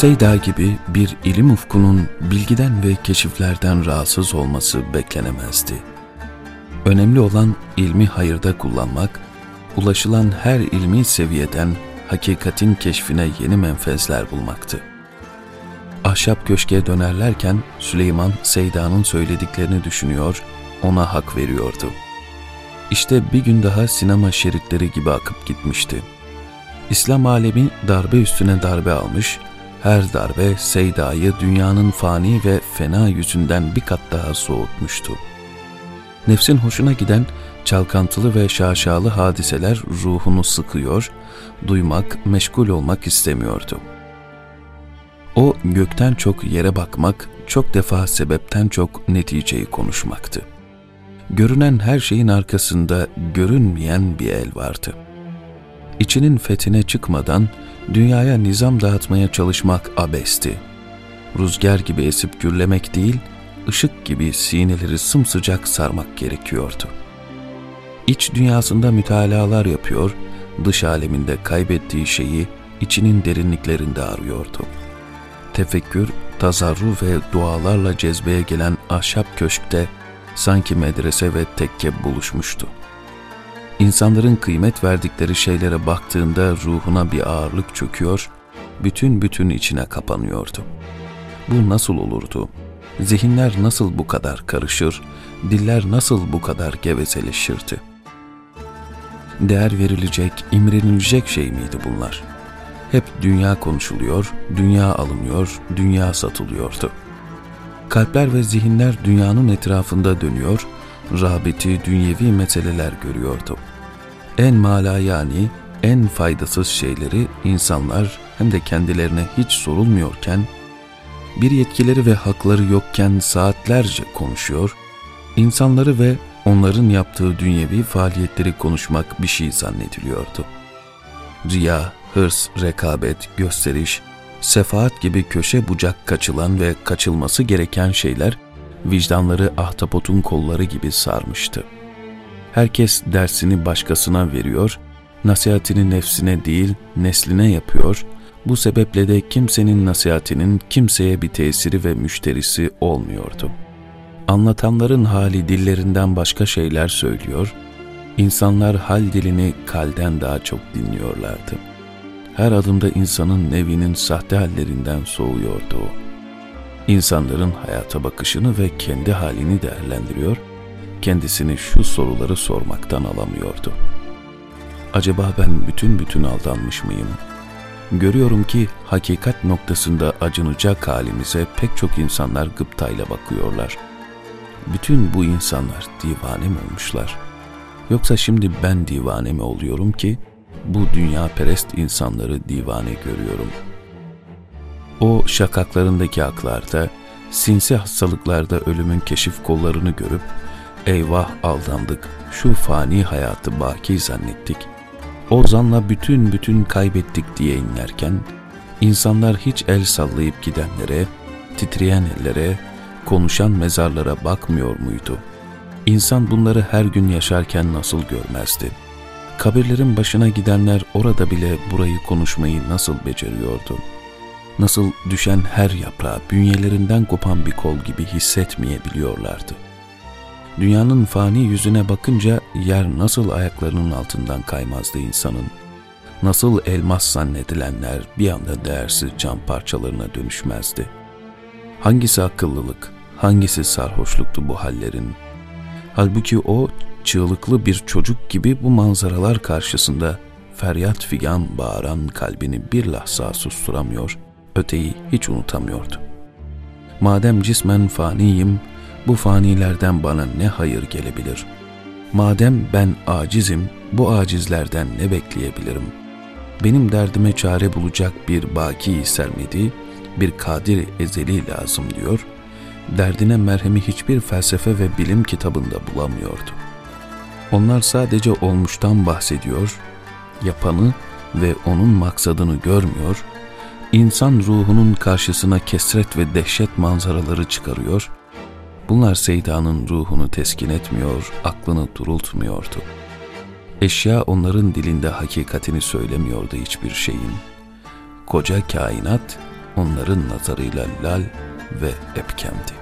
Seyda gibi bir ilim ufkunun bilgiden ve keşiflerden rahatsız olması beklenemezdi. Önemli olan ilmi hayırda kullanmak, ulaşılan her ilmi seviyeden hakikatin keşfine yeni menfezler bulmaktı. Ahşap köşke dönerlerken Süleyman Seyda'nın söylediklerini düşünüyor, ona hak veriyordu. İşte bir gün daha sinema şeritleri gibi akıp gitmişti. İslam alemi darbe üstüne darbe almış, her darbe Seyda'yı dünyanın fani ve fena yüzünden bir kat daha soğutmuştu. Nefsin hoşuna giden çalkantılı ve şaşalı hadiseler ruhunu sıkıyor, duymak, meşgul olmak istemiyordu. O gökten çok yere bakmak, çok defa sebepten çok neticeyi konuşmaktı. Görünen her şeyin arkasında görünmeyen bir el vardı. İçinin fethine çıkmadan dünyaya nizam dağıtmaya çalışmak abesti. Rüzgar gibi esip gürlemek değil, ışık gibi sineleri sımsıcak sarmak gerekiyordu. İç dünyasında mütalalar yapıyor, dış aleminde kaybettiği şeyi içinin derinliklerinde arıyordu. Tefekkür, tazarru ve dualarla cezbeye gelen ahşap köşkte sanki medrese ve tekke buluşmuştu. İnsanların kıymet verdikleri şeylere baktığında ruhuna bir ağırlık çöküyor, bütün bütün içine kapanıyordu. Bu nasıl olurdu? Zihinler nasıl bu kadar karışır, diller nasıl bu kadar gevezeleşirdi? Değer verilecek, imrenilecek şey miydi bunlar? Hep dünya konuşuluyor, dünya alınıyor, dünya satılıyordu. Kalpler ve zihinler dünyanın etrafında dönüyor, rağbeti dünyevi meseleler görüyordu. En mala yani en faydasız şeyleri insanlar hem de kendilerine hiç sorulmuyorken, bir yetkileri ve hakları yokken saatlerce konuşuyor, insanları ve onların yaptığı dünyevi faaliyetleri konuşmak bir şey zannediliyordu. Riya, hırs, rekabet, gösteriş, sefaat gibi köşe bucak kaçılan ve kaçılması gereken şeyler vicdanları ahtapotun kolları gibi sarmıştı. Herkes dersini başkasına veriyor, nasihatini nefsine değil nesline yapıyor, bu sebeple de kimsenin nasihatinin kimseye bir tesiri ve müşterisi olmuyordu. Anlatanların hali dillerinden başka şeyler söylüyor, insanlar hal dilini kalden daha çok dinliyorlardı. Her adımda insanın nevinin sahte hallerinden soğuyordu o. İnsanların hayata bakışını ve kendi halini değerlendiriyor, kendisini şu soruları sormaktan alamıyordu. Acaba ben bütün bütün aldanmış mıyım? Görüyorum ki hakikat noktasında acınacak halimize pek çok insanlar gıptayla bakıyorlar. Bütün bu insanlar divane mi olmuşlar? Yoksa şimdi ben divane mi oluyorum ki bu dünya perest insanları divane görüyorum. O şakaklarındaki aklarda, sinsi hastalıklarda ölümün keşif kollarını görüp eyvah aldandık, şu fani hayatı baki zannettik. O zanla bütün bütün kaybettik diye inlerken, insanlar hiç el sallayıp gidenlere, titreyen ellere, konuşan mezarlara bakmıyor muydu? İnsan bunları her gün yaşarken nasıl görmezdi? Kabirlerin başına gidenler orada bile burayı konuşmayı nasıl beceriyordu? Nasıl düşen her yaprağı bünyelerinden kopan bir kol gibi hissetmeyebiliyorlardı? Dünyanın fani yüzüne bakınca yer nasıl ayaklarının altından kaymazdı insanın? Nasıl elmas zannedilenler bir anda değersiz cam parçalarına dönüşmezdi? Hangisi akıllılık, hangisi sarhoşluktu bu hallerin? Halbuki o çığlıklı bir çocuk gibi bu manzaralar karşısında feryat figan bağıran kalbini bir lahza susturamıyor, öteyi hiç unutamıyordu. Madem cismen faniyim, bu fanilerden bana ne hayır gelebilir? Madem ben acizim, bu acizlerden ne bekleyebilirim? Benim derdime çare bulacak bir baki sermedi, bir kadir ezeli lazım diyor, derdine merhemi hiçbir felsefe ve bilim kitabında bulamıyordu. Onlar sadece olmuştan bahsediyor, yapanı ve onun maksadını görmüyor, insan ruhunun karşısına kesret ve dehşet manzaraları çıkarıyor, bunlar Seyda'nın ruhunu teskin etmiyor, aklını durultmuyordu. Eşya onların dilinde hakikatini söylemiyordu hiçbir şeyin. Koca kainat onların nazarıyla lal ve epkemdi.